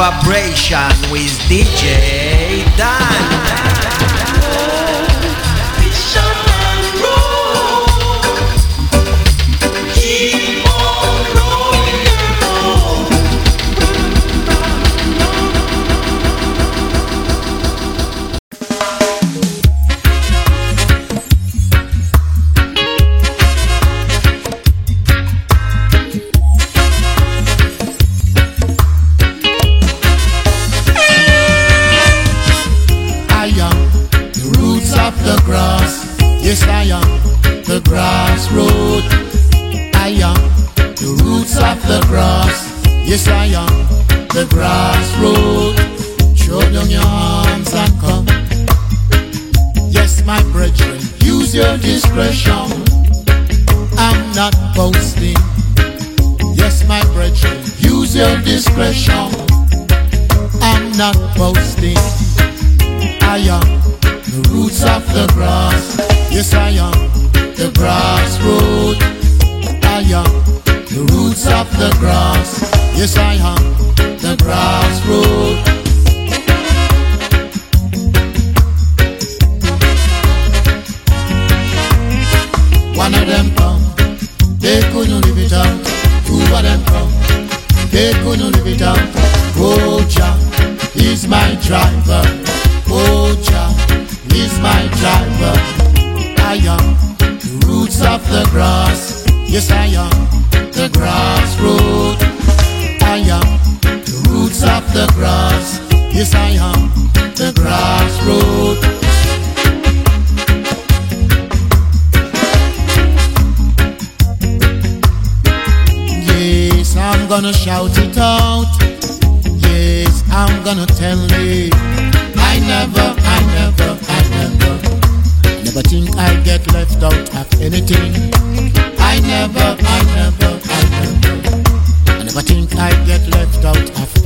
vibration with DJ.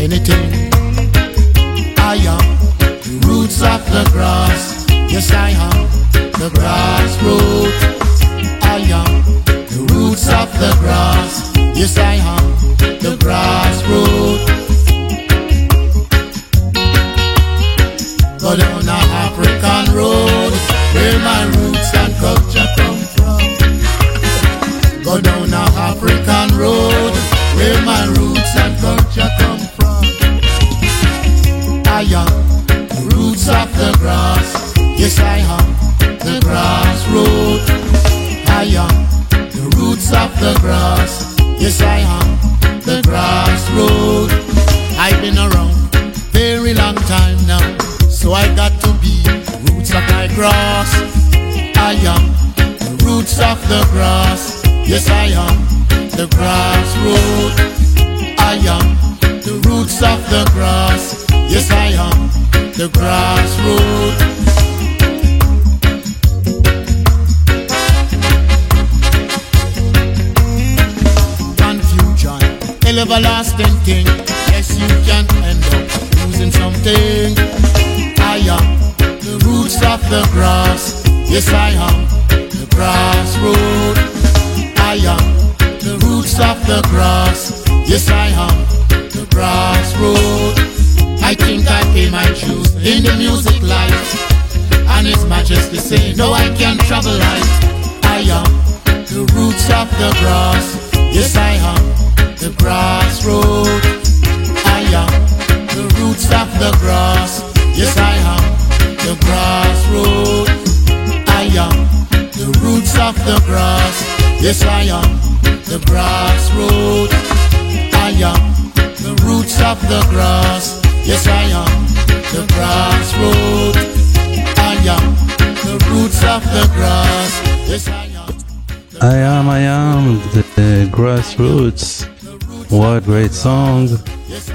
anything.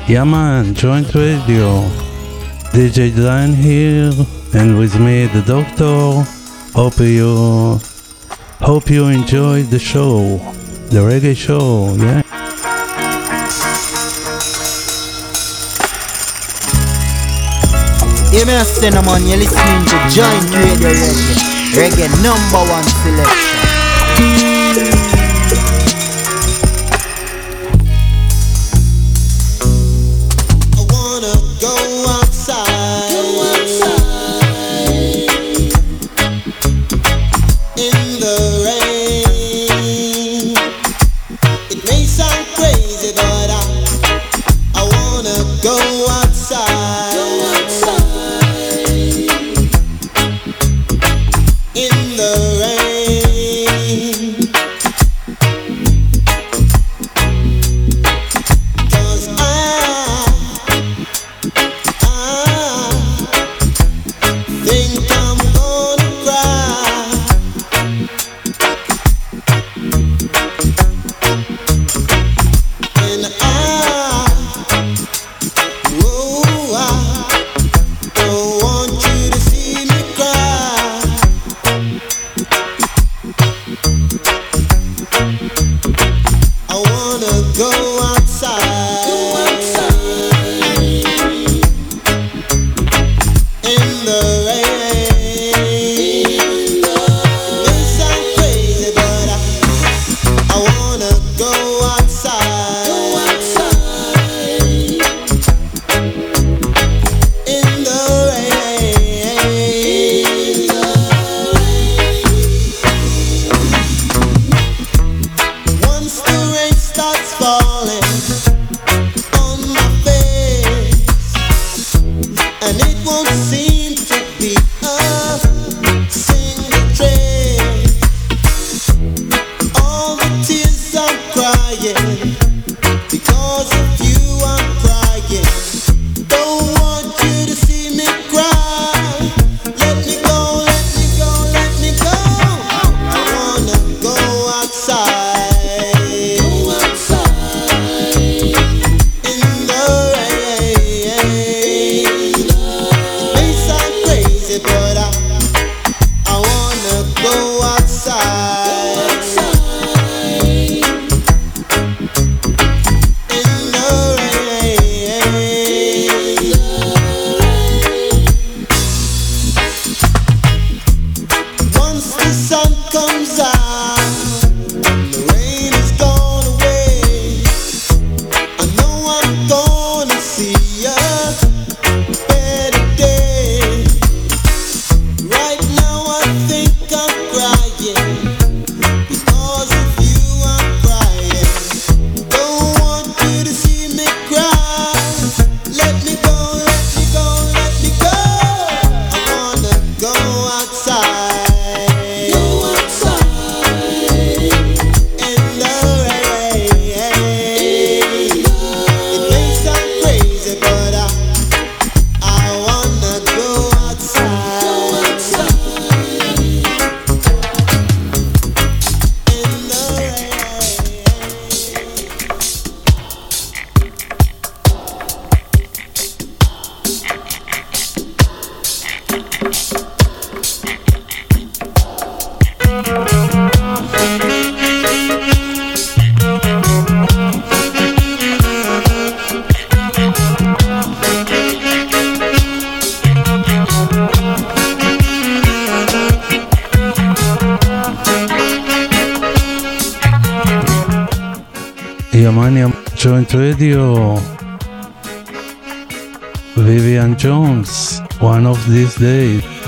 Yeah man, joint radio. DJ Dan here, and with me the doctor. Hope you, hope you enjoyed the show, the reggae show. Yeah. You may cinnamon, you're listening to Joint Radio Reggae. Reggae number one selection. Days.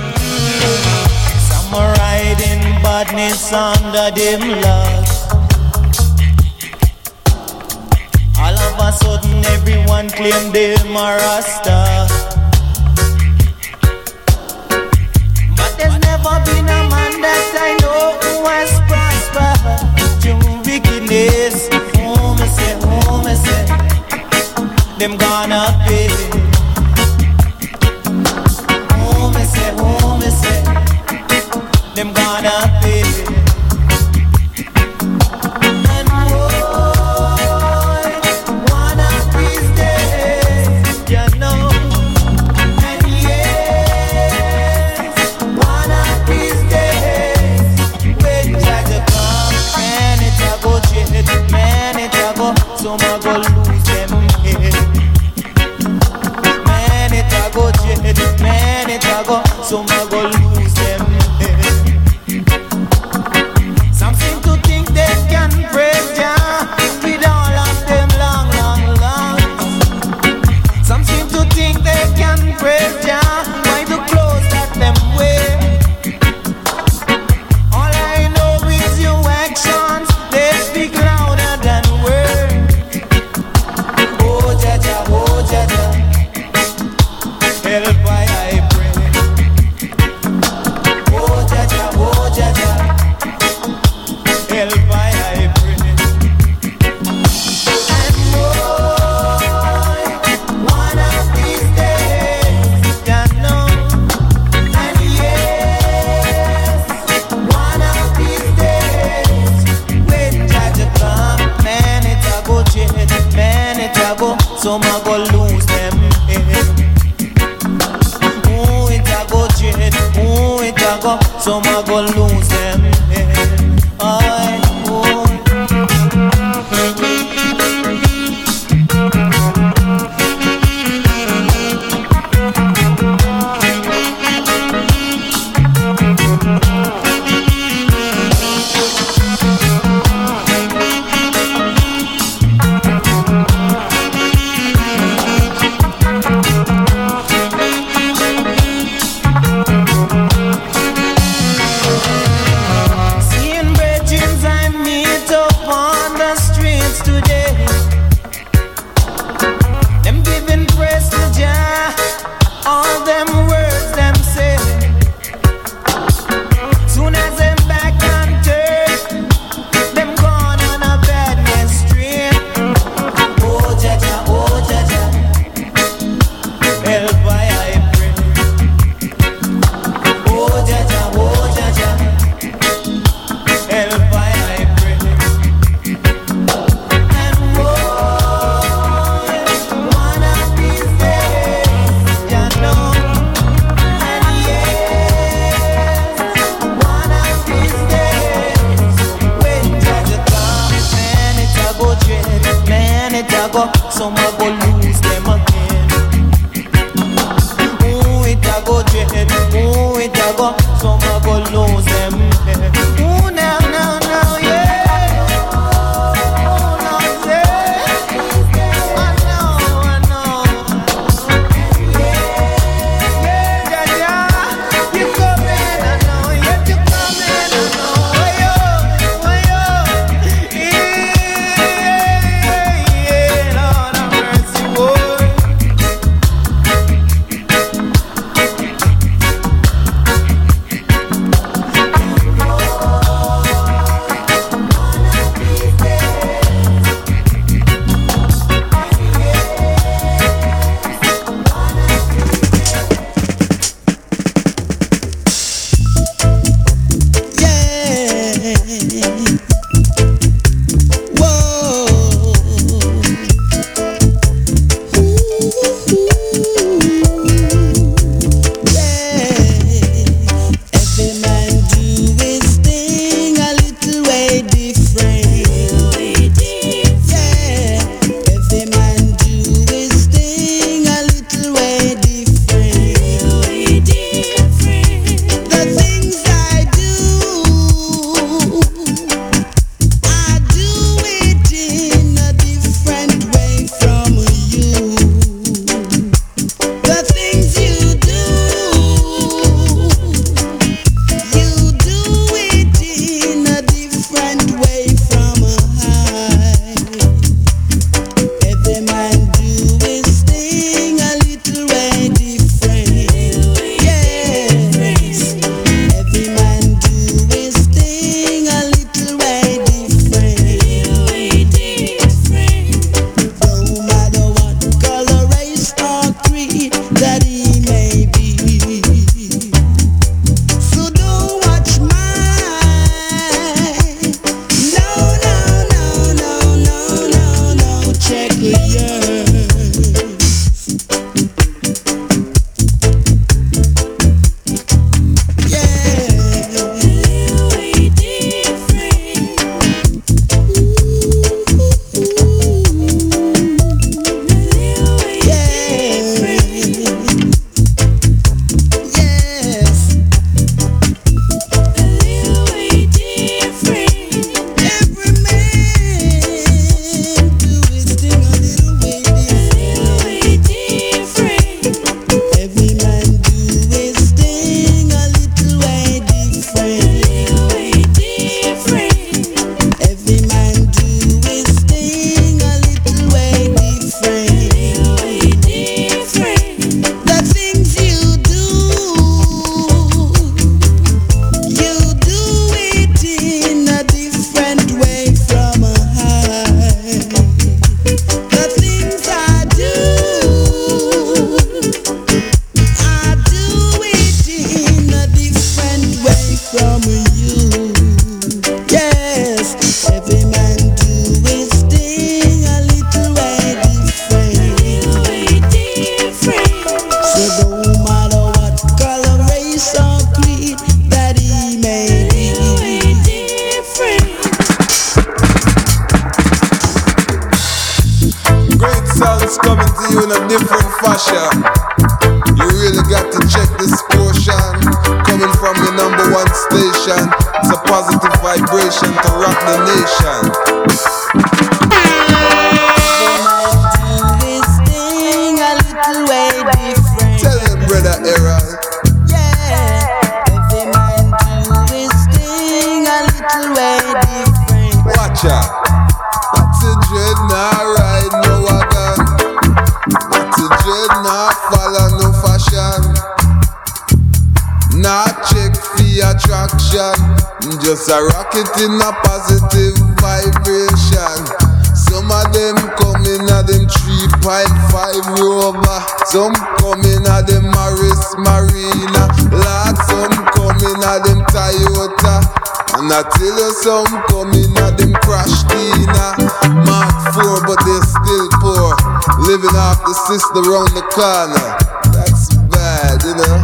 corner. That's bad, you know.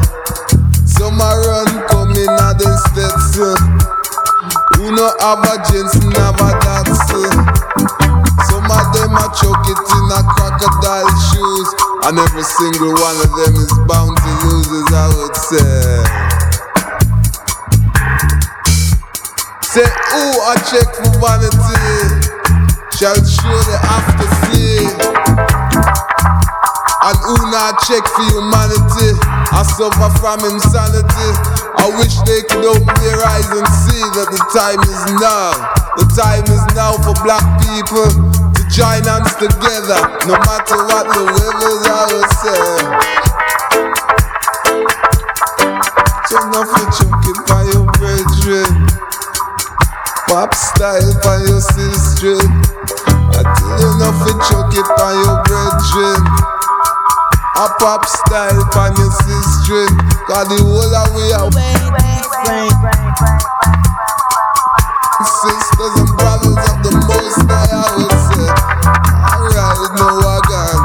Some run coming at the steps. You Who no have a jeans, never dance. Uh. Some of them are choke it in a crocodile shoes. And every single one of them is bound to lose, as I would say. Say, ooh, I check for vanity check for humanity? I suffer from insanity. I wish they could open their eyes and see that the time is now. The time is now for black people to join hands together, no matter what the weather's would say. Turn off your choking by your brethren. Pop style by your sister. I tell you nothing choke it by your brethren. A pop style by your sister. Cause the whole of we are sisters and brothers of the most high, I would say. Alright, no wagon.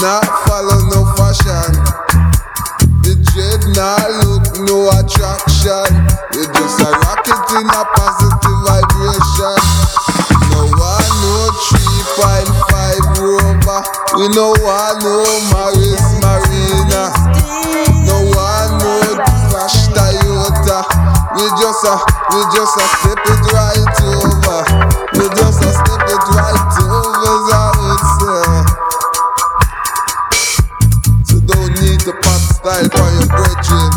Not follow no fashion. The dread not look no attraction. We just a rocket in a positive We no one no Morris Marina. No one no flash Toyota. We just a we just a step it right over. We just a step it right over. as I would say. So don't need the pop style for your brethren.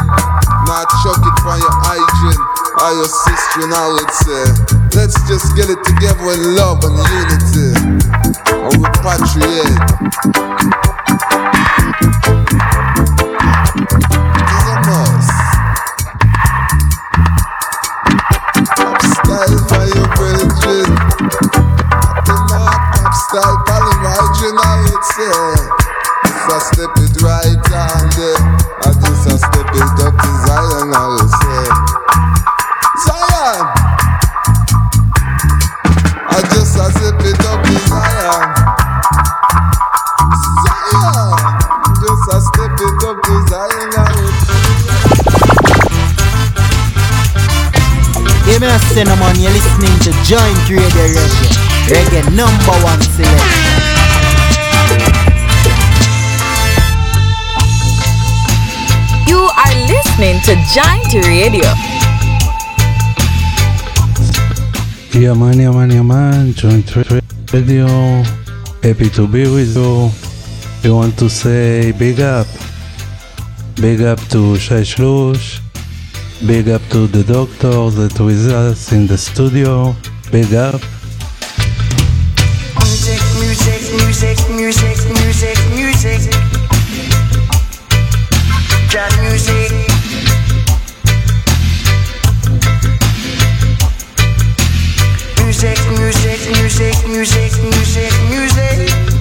Not chuck it for your hygiene or your sister, I would say. Let's just get it together in love and unity. Or repatriate. Joint Radio Reggae. Reggae number one selection. You are listening to Joint Radio. Yeah man, yeah man, yeah man, Joint Radio, happy to be with you. We want to say big up. Big up to Shai Shlush. Big up to the doctor that with us in the studio. Big up. Music, music, music, music, music, music. Jam music. Music, music, music, music, music, music.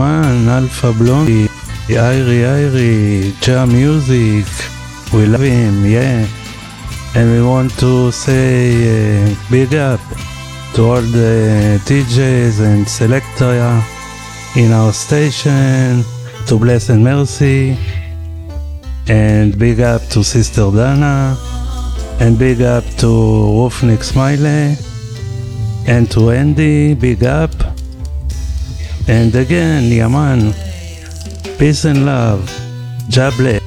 Alpha Blondy, Irie Irie, Jam Music. We love him, yeah. And we want to say uh, big up to all the DJs and selector in our station, to Bless and Mercy, and big up to Sister Dana, and big up to Wolfnik Smiley, and to Andy, big up. And again, Yaman, peace and love. Jable.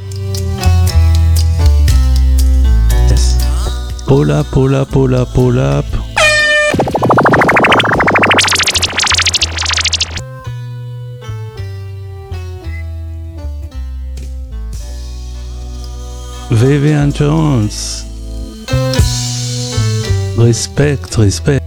Yes. Pull up, pull up, pull up, pull up. Vivian Jones. Respect, respect.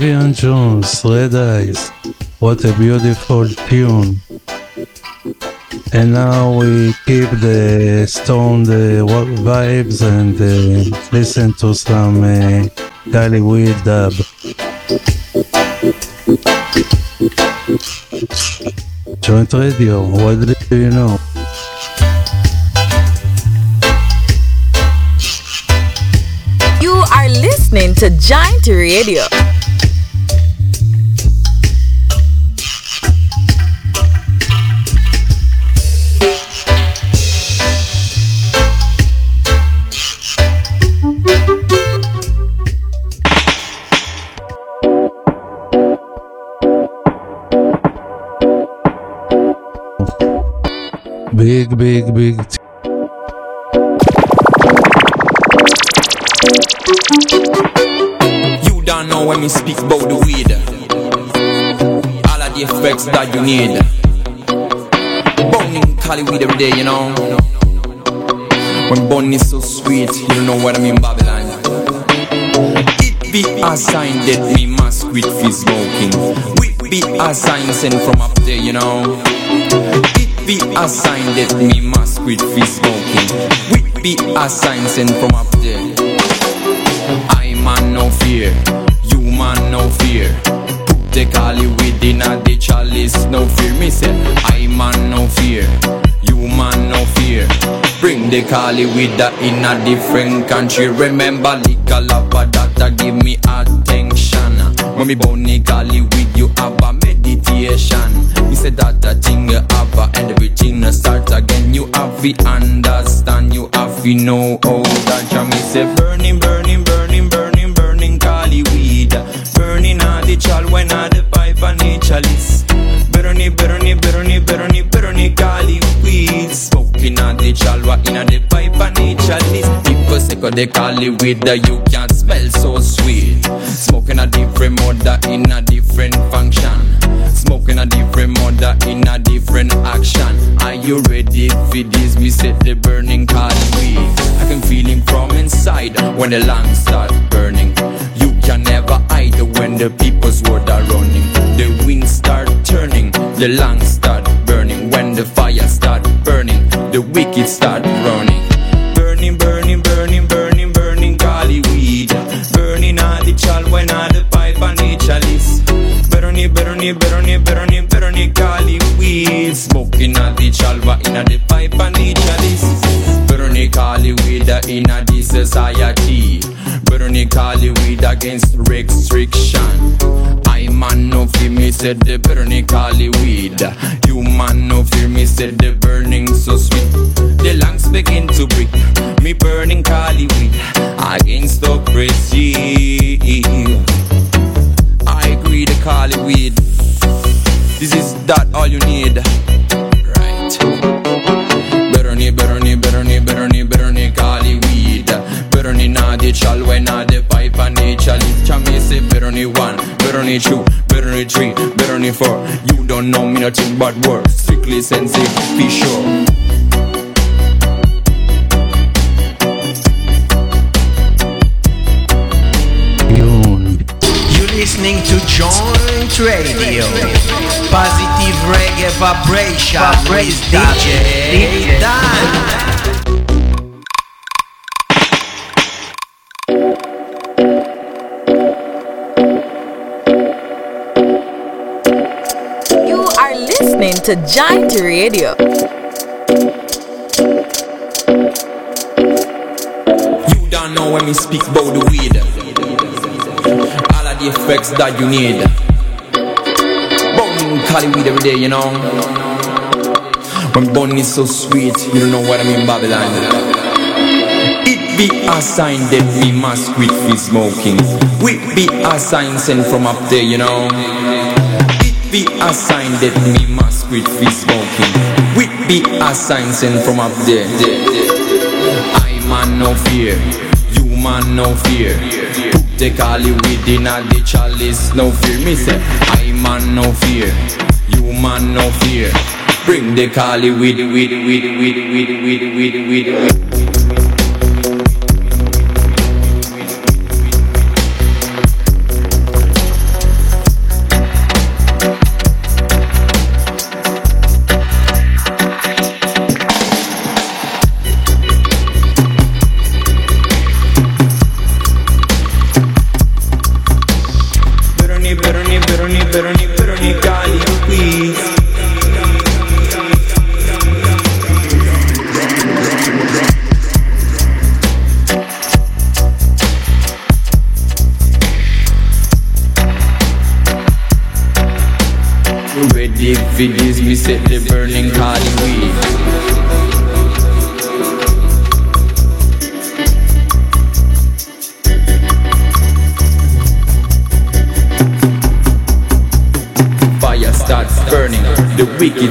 Vivian Jones, Red Eyes. What a beautiful tune. And now we keep the stone the vibes and uh, listen to some uh, Hollywood dub. Joint Radio, what do you know? You are listening to Joint Radio. Big, big, big. t- You don't know when me speak about the weed. All of the effects that you need. Burning Cali weed every day, you know. When bun is so sweet, you don't know what I mean, Babylon. It be a sign that me must quit fi smoking. We be a sign sent from up there, you know. Be a sign me must quit fi smoking. We be a sign sent from up there. I man no fear, you man no fear. Put the cali within a the chalice, no fear. Me say, I man no fear, you man no fear. Bring the cali with that in a different country. Remember, liquor lover that give me attention. When me bunny cali with you have a meditation. Me say that the thing you have and everything a start again. You have to understand, you have to know how that jam. Me say burning, burning, burning, burning, burning cali weed. Burning all the chal when all the pipe and chalice. Burning, burning, burning, burning, burning cali weed. Smoking all the chalwa in a the pipe and chalice. People say 'cause they cali weed that you can't smell so sweet. Smoking a different mother in a different function. Smoking a different mother in a different action. Are you ready for this? Me set the burning cali weed. I can feel it from inside when the lungs start burning. You can never hide when the people's word are running. The wind start turning, the lungs start burning. When the fire start burning, the wicked start running. Burning, burning, burning, burning, cali weed. Smoking all the chalwa in a the pipe and the chalice. Burning cali weed uh, in a the society. Burning cali weed against restriction. I man no fear me said the burning cali weed. You man no fear me said the burning so sweet. The lungs begin to break. Me burning cali weed against the oppression. I agree the cali weed. This is that all you need. Right. Burning, burning, burning, burning, burning cali weed. Burning na the chal when na pipe and the chalice. Chami say burning one, burning two, burning three, burning four. You don't know me nothing but words. Strictly sensitive, be sure. Listening to Joint Radio. Positive reggae vibration with DJ Dan. You are listening to Joint Radio. You don't know when me speak about the weed. The effects that you need. Burning cali weed every day, you know. When bun is so sweet, you don't know what I mean, Babylon. It be a sign that we must quit fi smoking. We be a sign sent from up there, you know. It be a sign that we must quit fi smoking. We be a sign sent from up there. I man no fear, you man no fear. Put the cali within a the chalice, no fear. Me say, I man no fear, you man no fear. Bring the cali with it, with it, with it, with it, with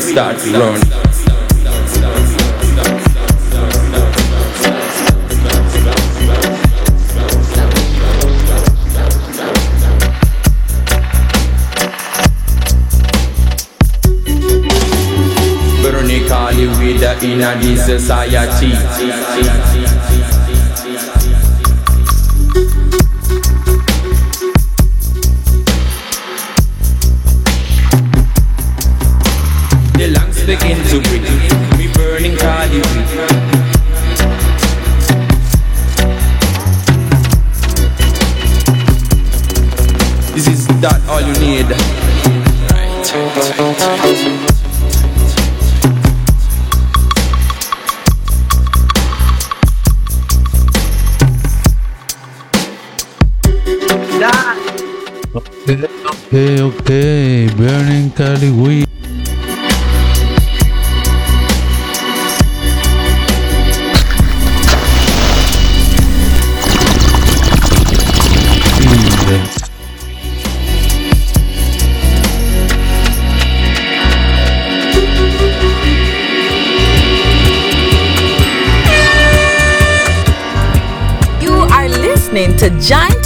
start run. Veronica, you with the inner this society.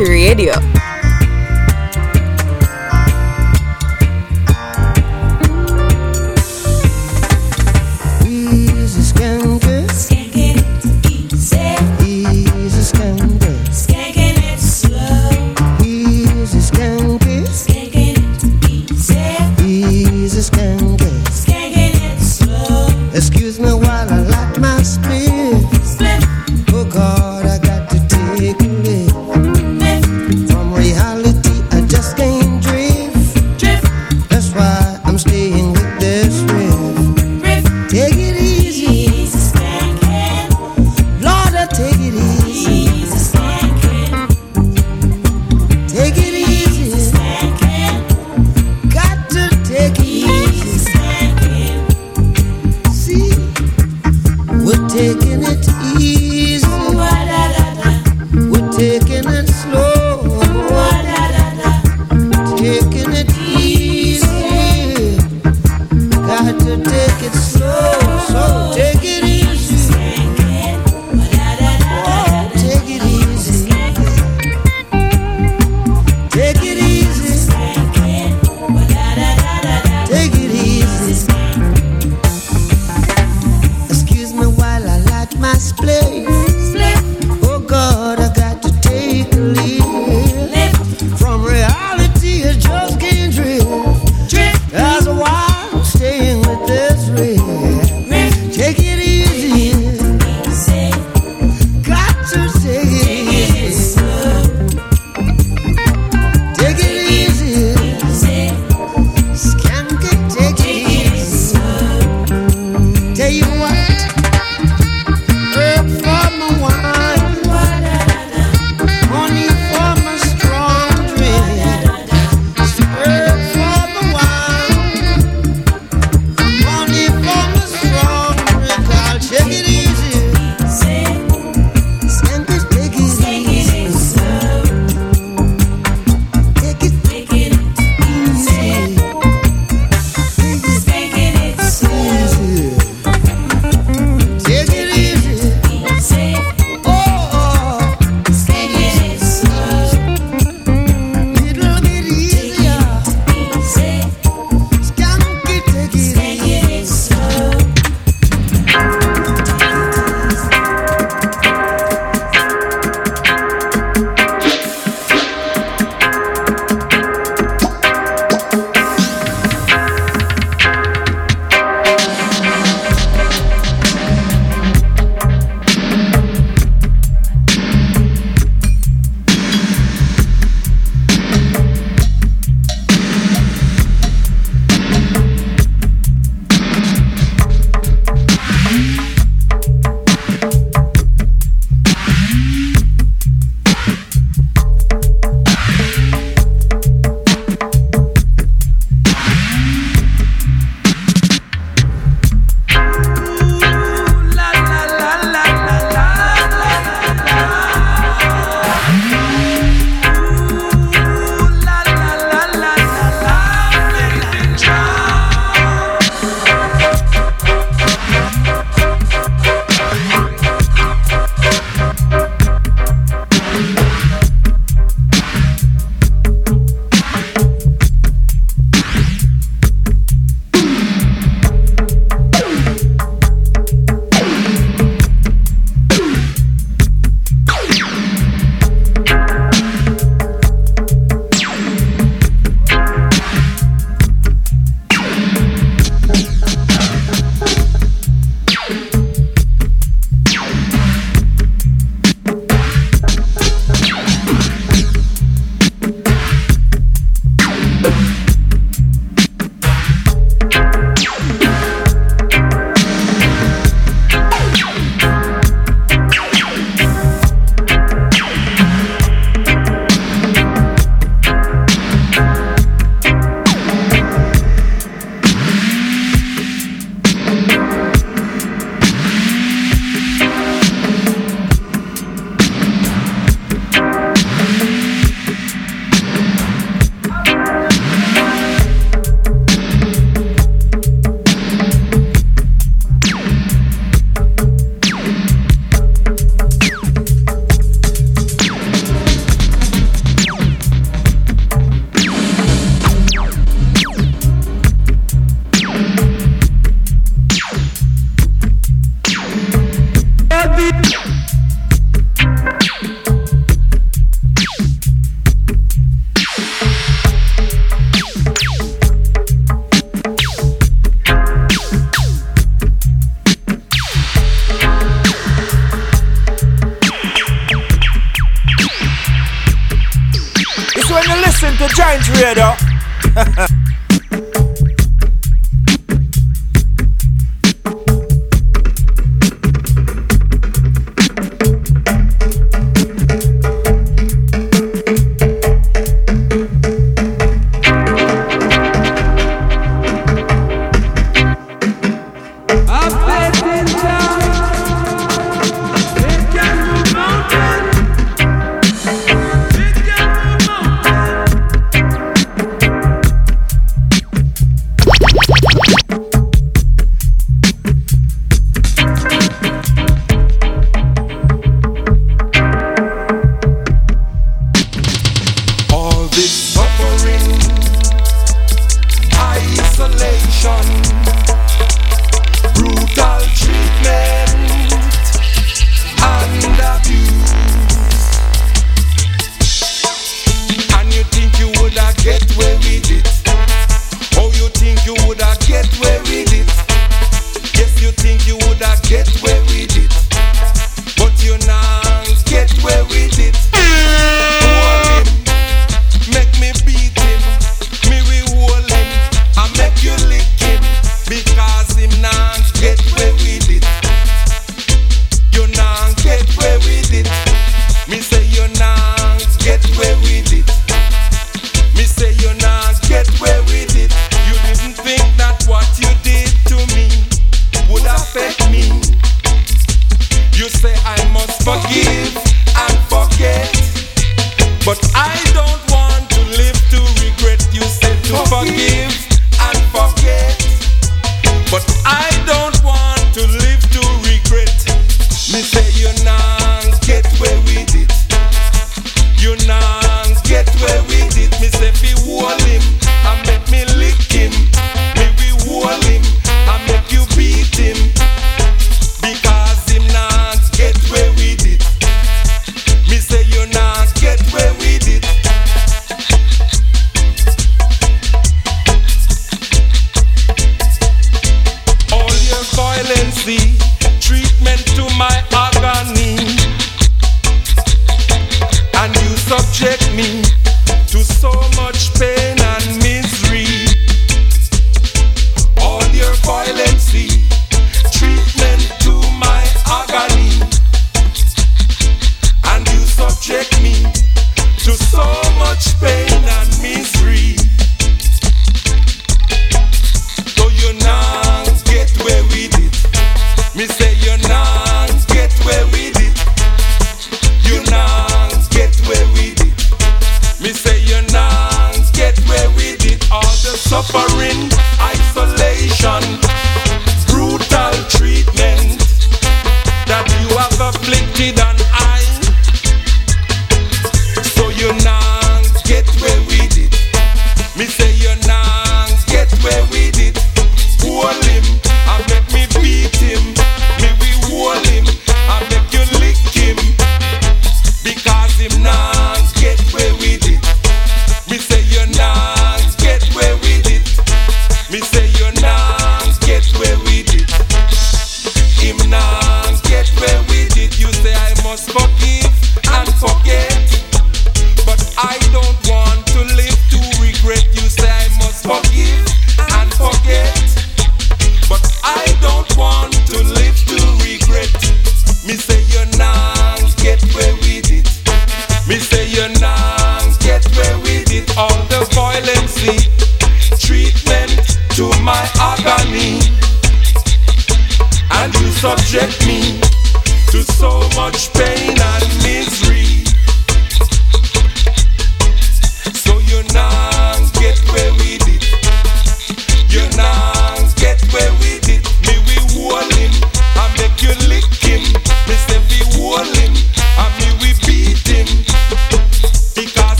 Radio.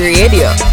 Radio.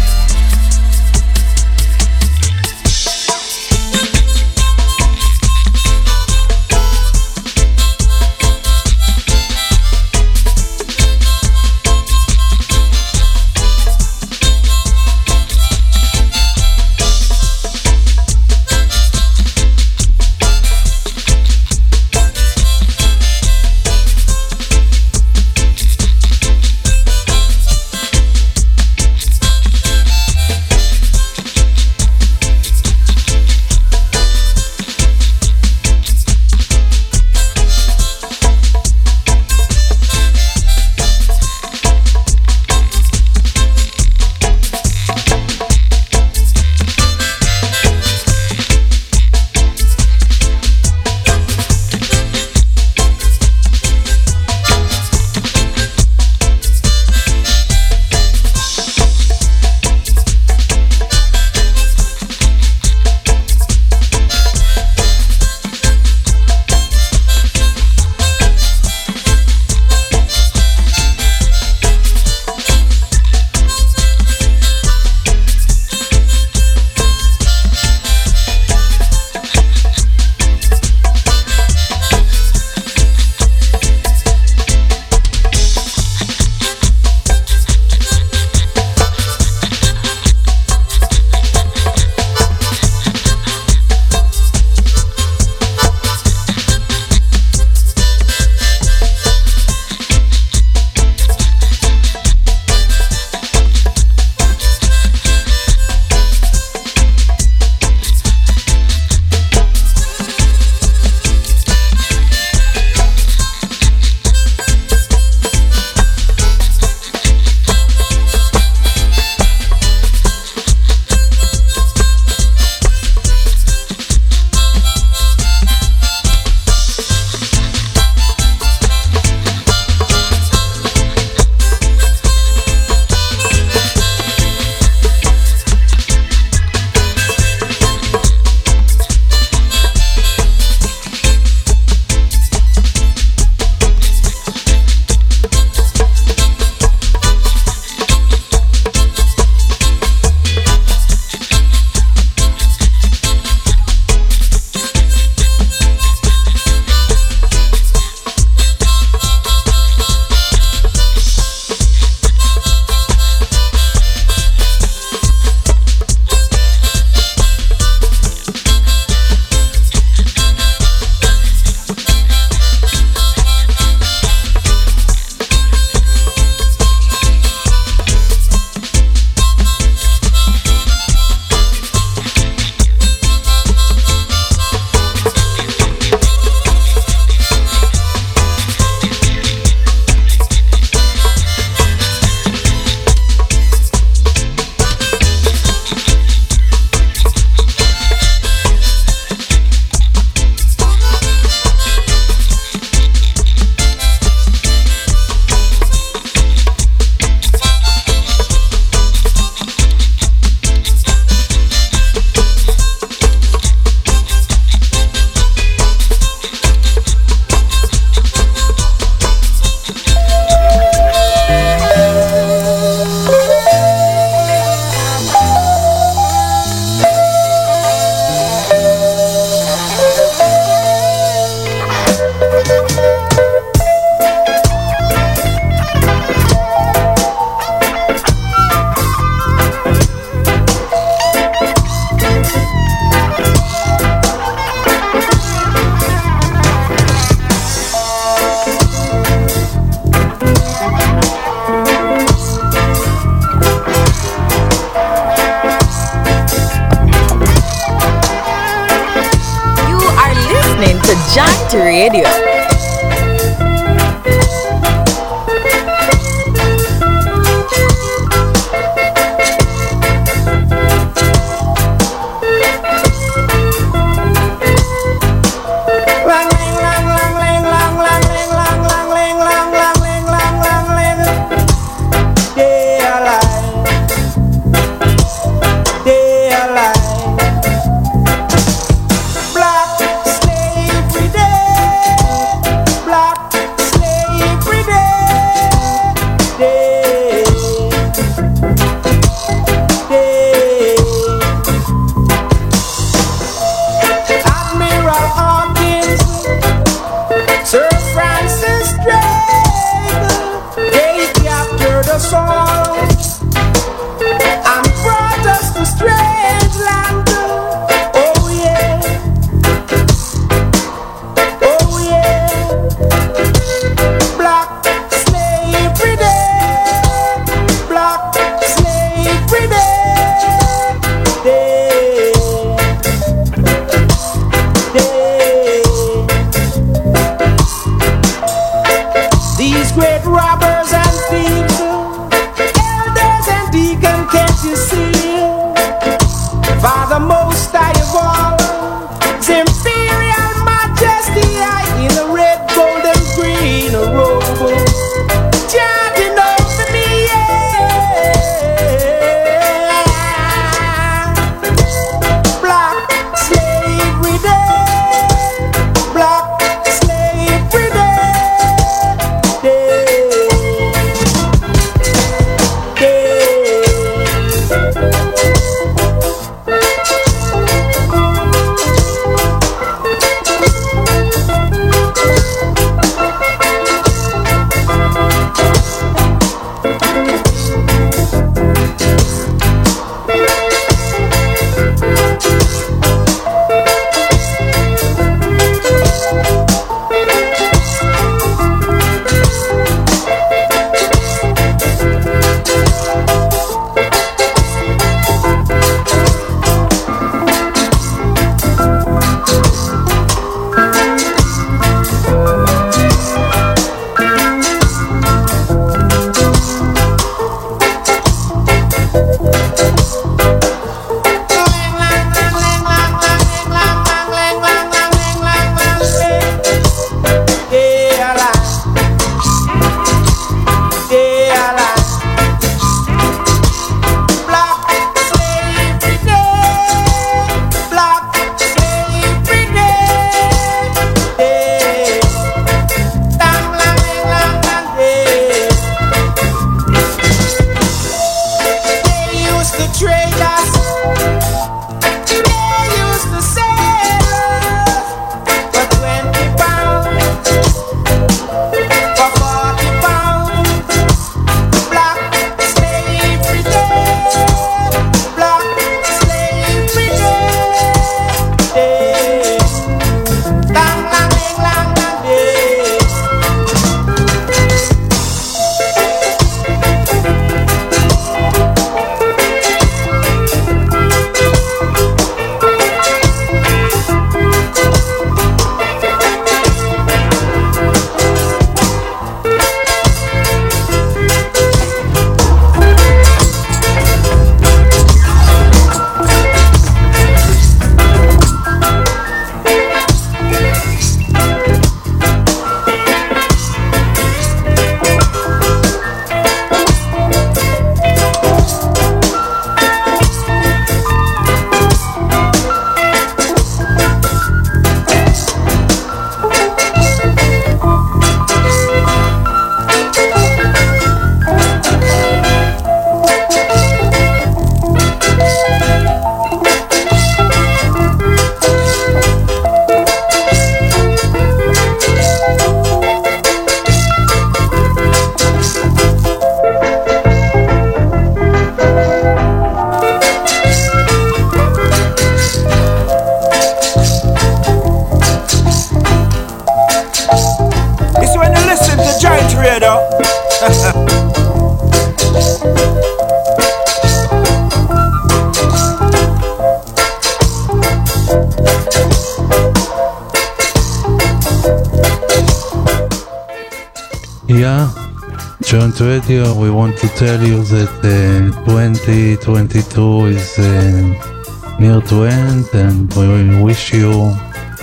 Tell you that uh, 2022 is uh, near to end and we wish you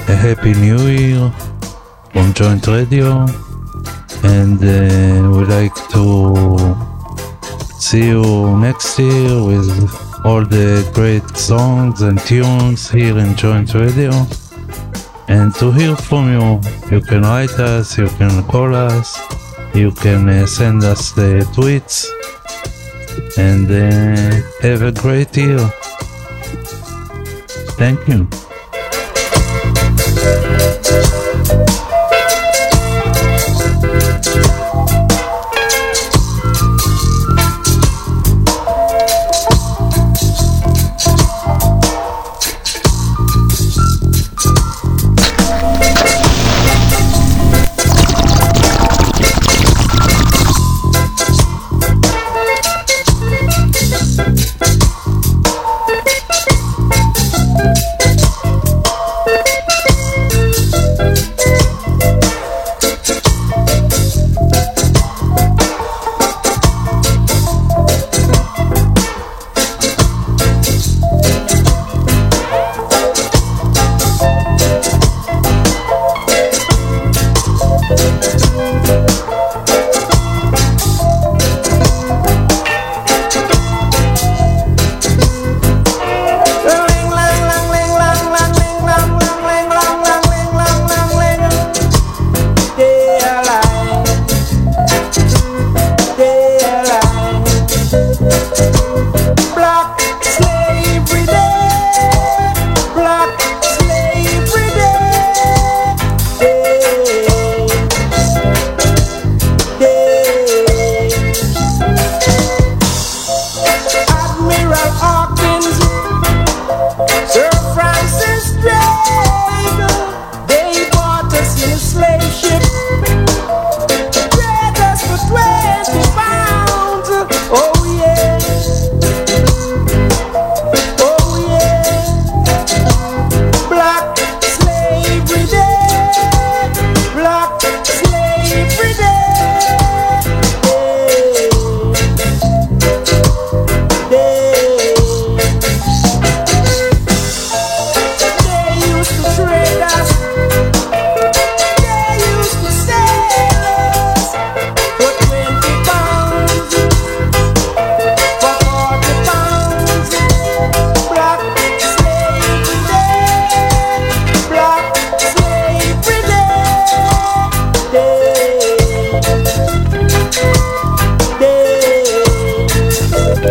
a happy new year from Joint Radio and uh, we like to see you next year with all the great songs and tunes here in Joint Radio. And to hear from you, you can write us, you can call us, you can uh, send us the tweets, and uh, have a great year. Thank you.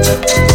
Day,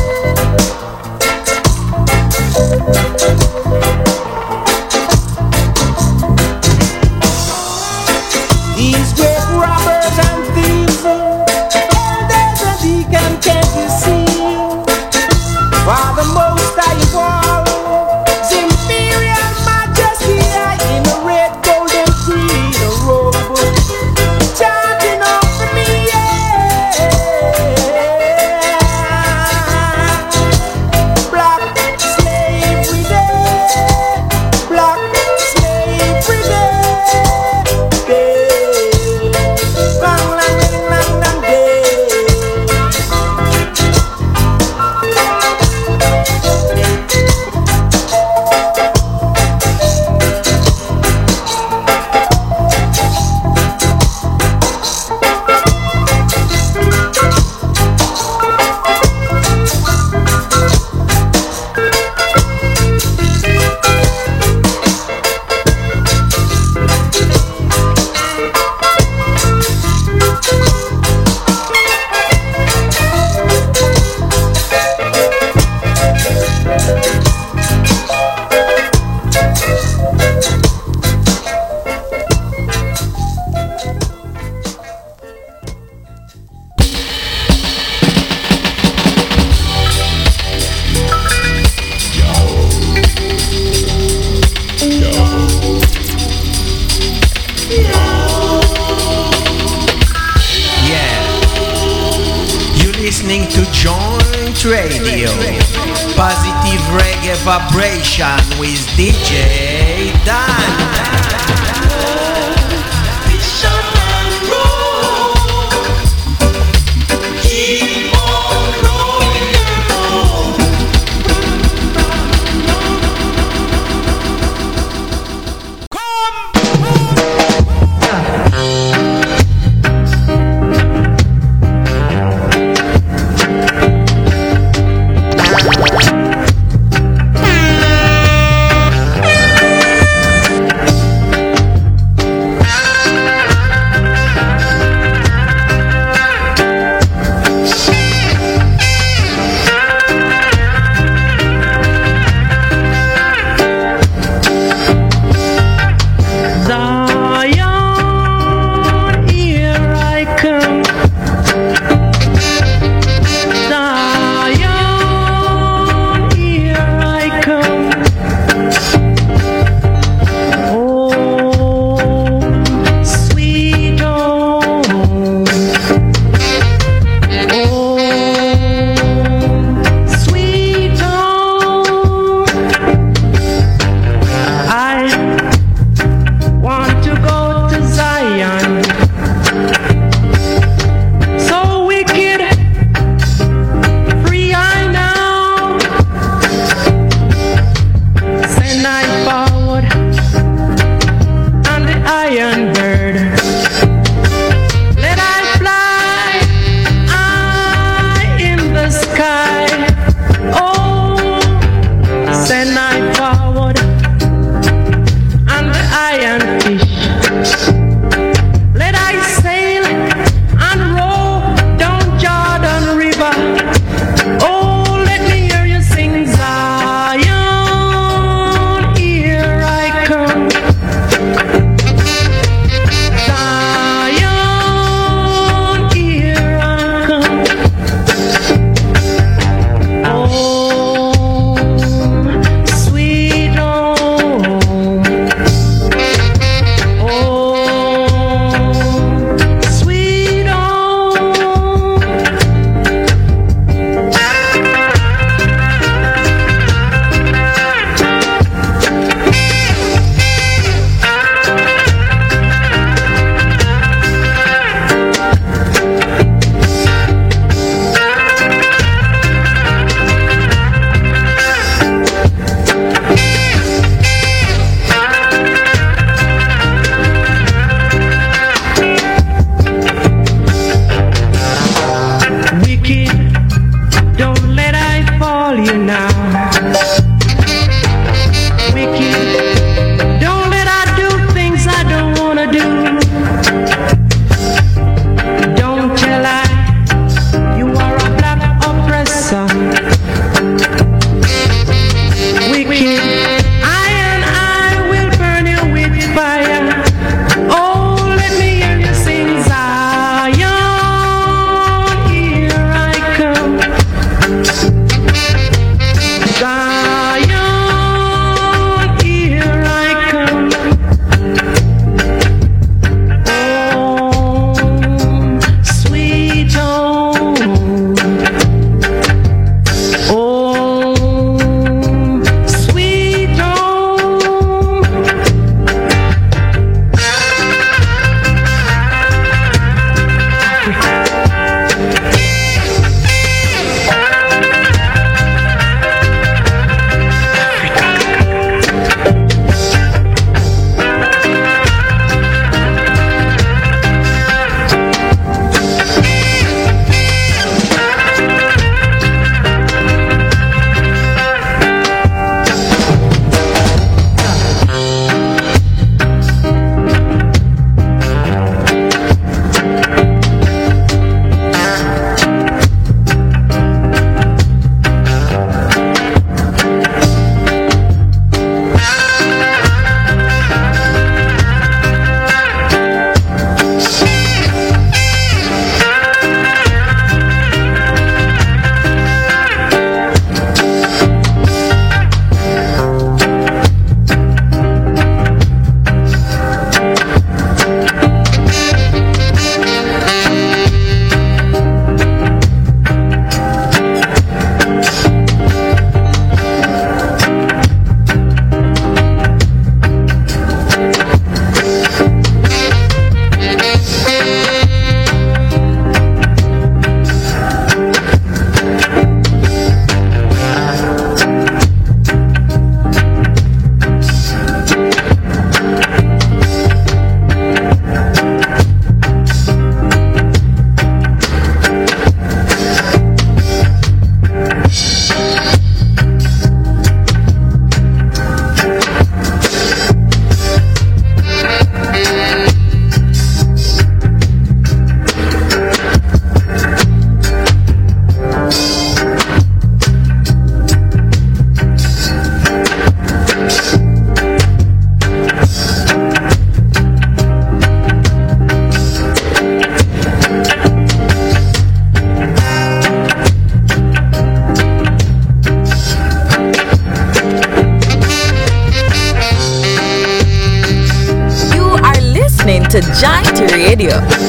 Giant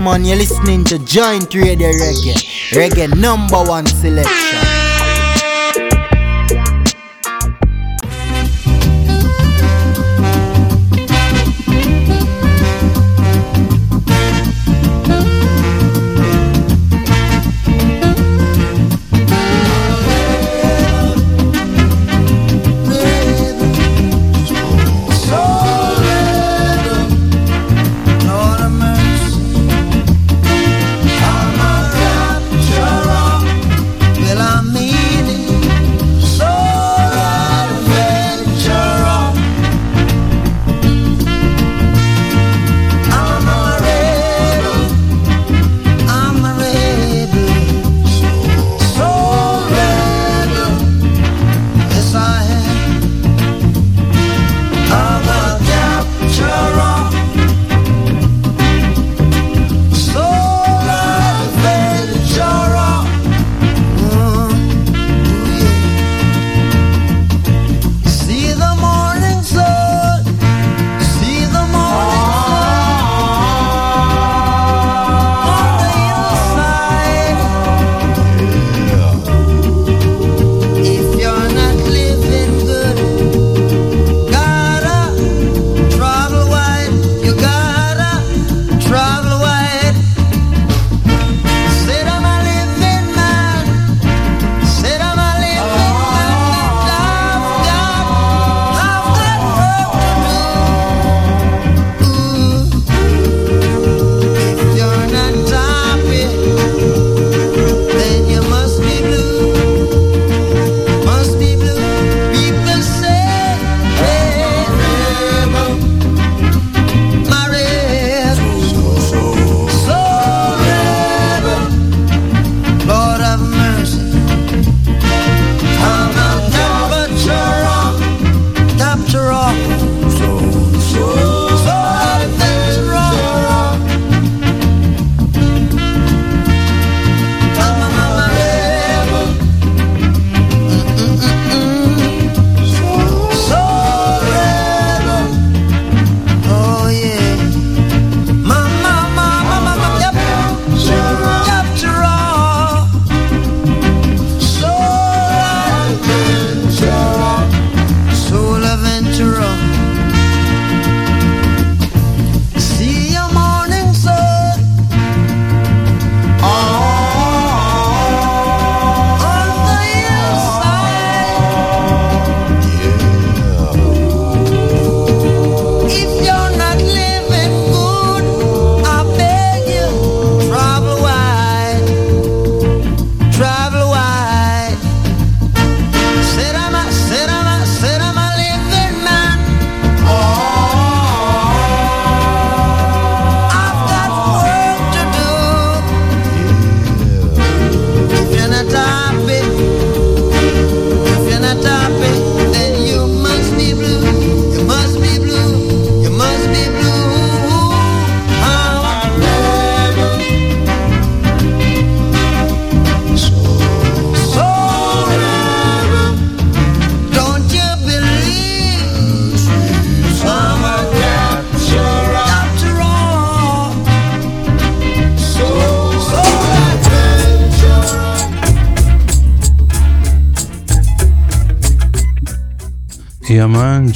me a say no man, you're listening to Joint Radio Reggae. Reggae number one selection.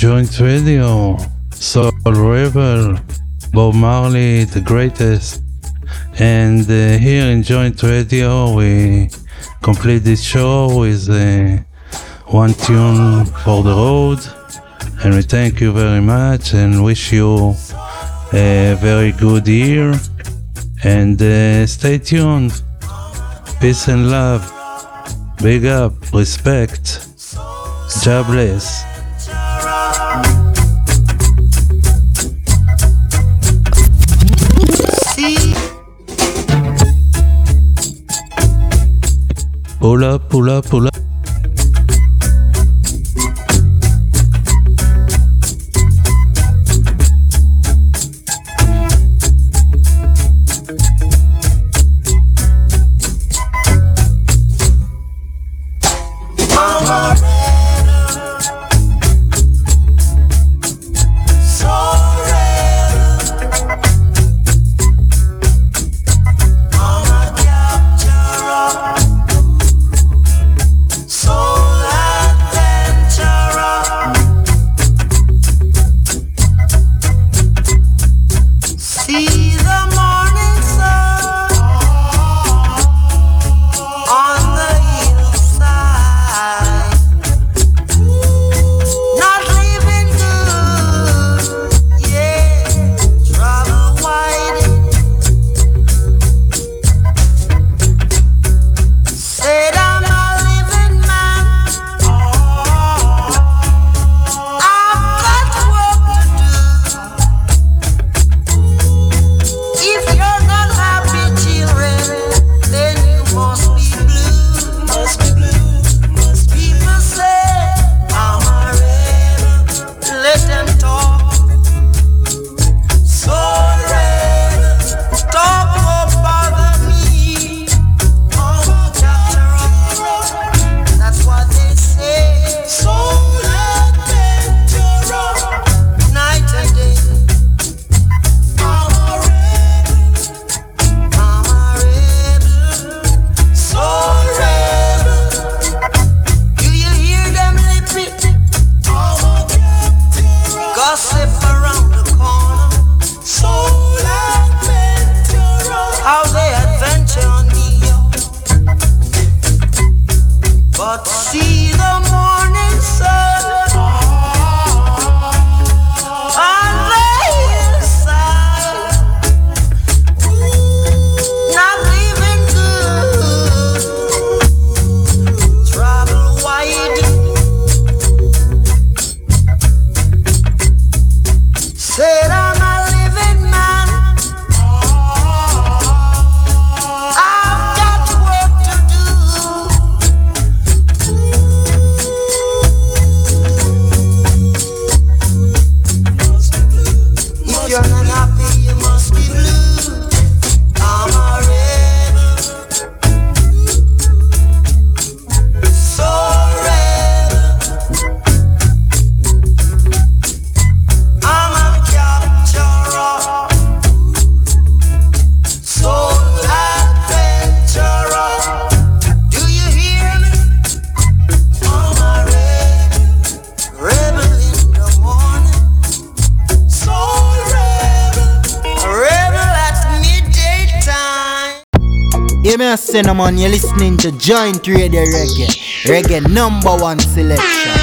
Joint Radio, Soul Rebel, Bob Marley, the greatest. And uh, here in Joint Radio, we complete this show with uh, one tune for the road. And we thank you very much and wish you a very good year. And uh, stay tuned. Peace and love. Big up. Respect. Jah bless. Hola, hola, hola. Joint Radio Reggae, Reggae number one selection.